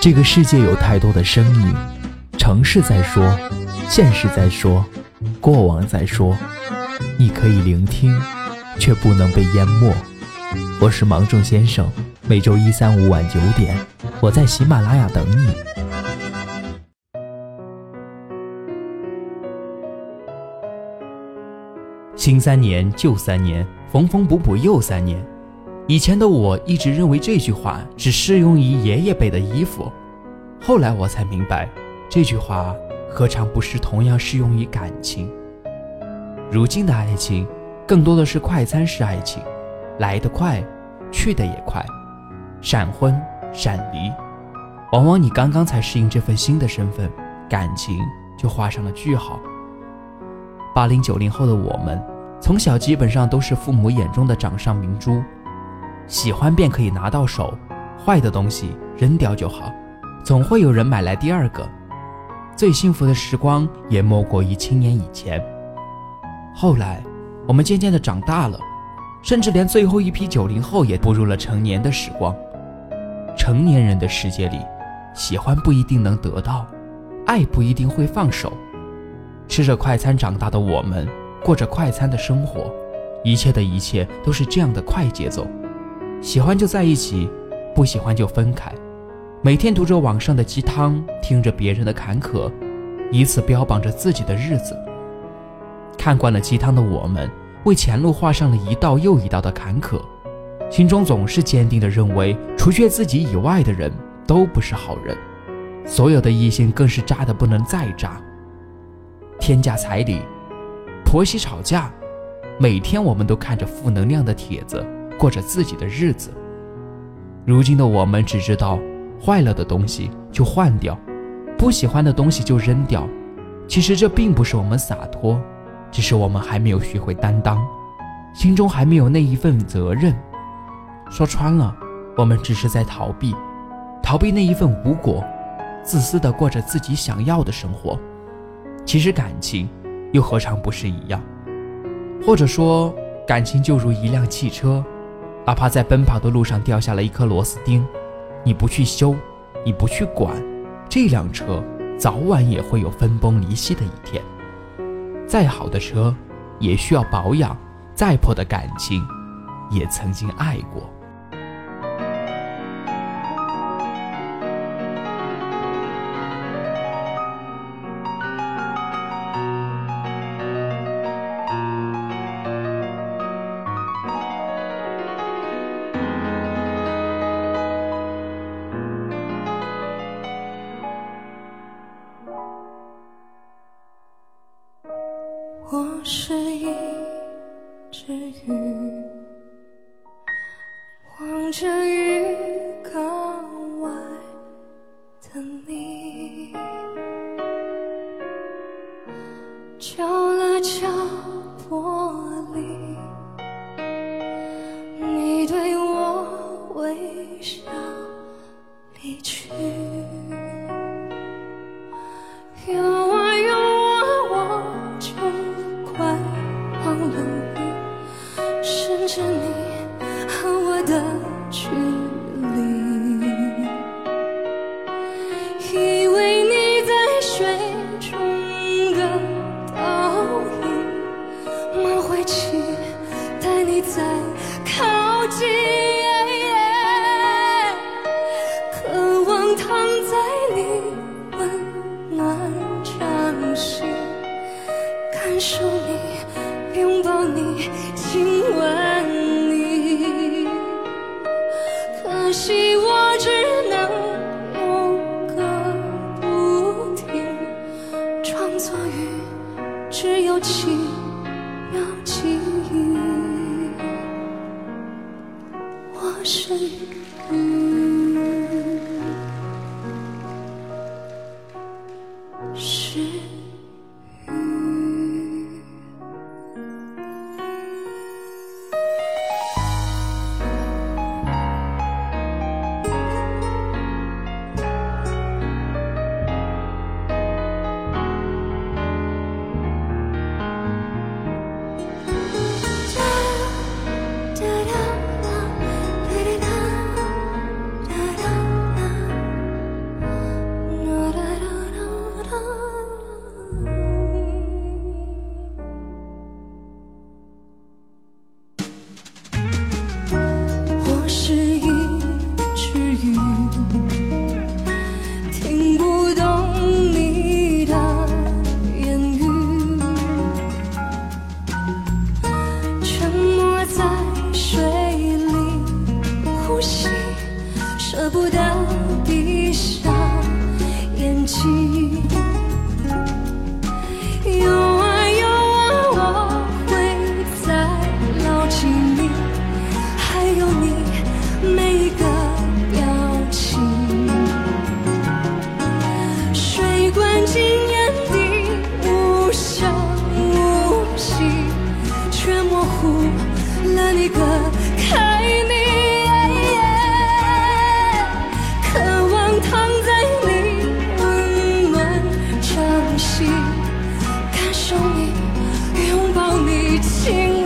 这个世界有太多的声音，城市在说，现实在说，过往在说。你可以聆听，却不能被淹没。我是芒种先生，每周一、三、五晚九点，我在喜马拉雅等你。新三年，旧三年，缝缝补补又三年。以前的我一直认为这句话只适用于爷爷辈的衣服，后来我才明白，这句话何尝不是同样适用于感情。如今的爱情，更多的是快餐式爱情，来得快，去得也快，闪婚闪离，往往你刚刚才适应这份新的身份，感情就画上了句号。八零九零后的我们，从小基本上都是父母眼中的掌上明珠。喜欢便可以拿到手，坏的东西扔掉就好，总会有人买来第二个。最幸福的时光也莫过于青年以前。后来，我们渐渐的长大了，甚至连最后一批九零后也步入了成年的时光。成年人的世界里，喜欢不一定能得到，爱不一定会放手。吃着快餐长大的我们，过着快餐的生活，一切的一切都是这样的快节奏。喜欢就在一起，不喜欢就分开。每天读着网上的鸡汤，听着别人的坎坷，以此标榜着自己的日子。看惯了鸡汤的我们，为前路画上了一道又一道的坎坷，心中总是坚定地认为，除却自己以外的人都不是好人，所有的异性更是渣的不能再渣。天价彩礼，婆媳吵架，每天我们都看着负能量的帖子。过着自己的日子。如今的我们只知道，坏了的东西就换掉，不喜欢的东西就扔掉。其实这并不是我们洒脱，只是我们还没有学会担当，心中还没有那一份责任。说穿了，我们只是在逃避，逃避那一份无果，自私的过着自己想要的生活。其实感情，又何尝不是一样？或者说，感情就如一辆汽车。哪怕在奔跑的路上掉下了一颗螺丝钉，你不去修，你不去管，这辆车早晚也会有分崩离析的一天。再好的车也需要保养，再破的感情也曾经爱过。望着鱼缸外的你，敲了敲玻璃，你对我微笑离去。有啊有啊，我就快忘了你，甚至……在靠近，渴望躺在你温暖掌心，感受你，拥抱你，亲吻。我你，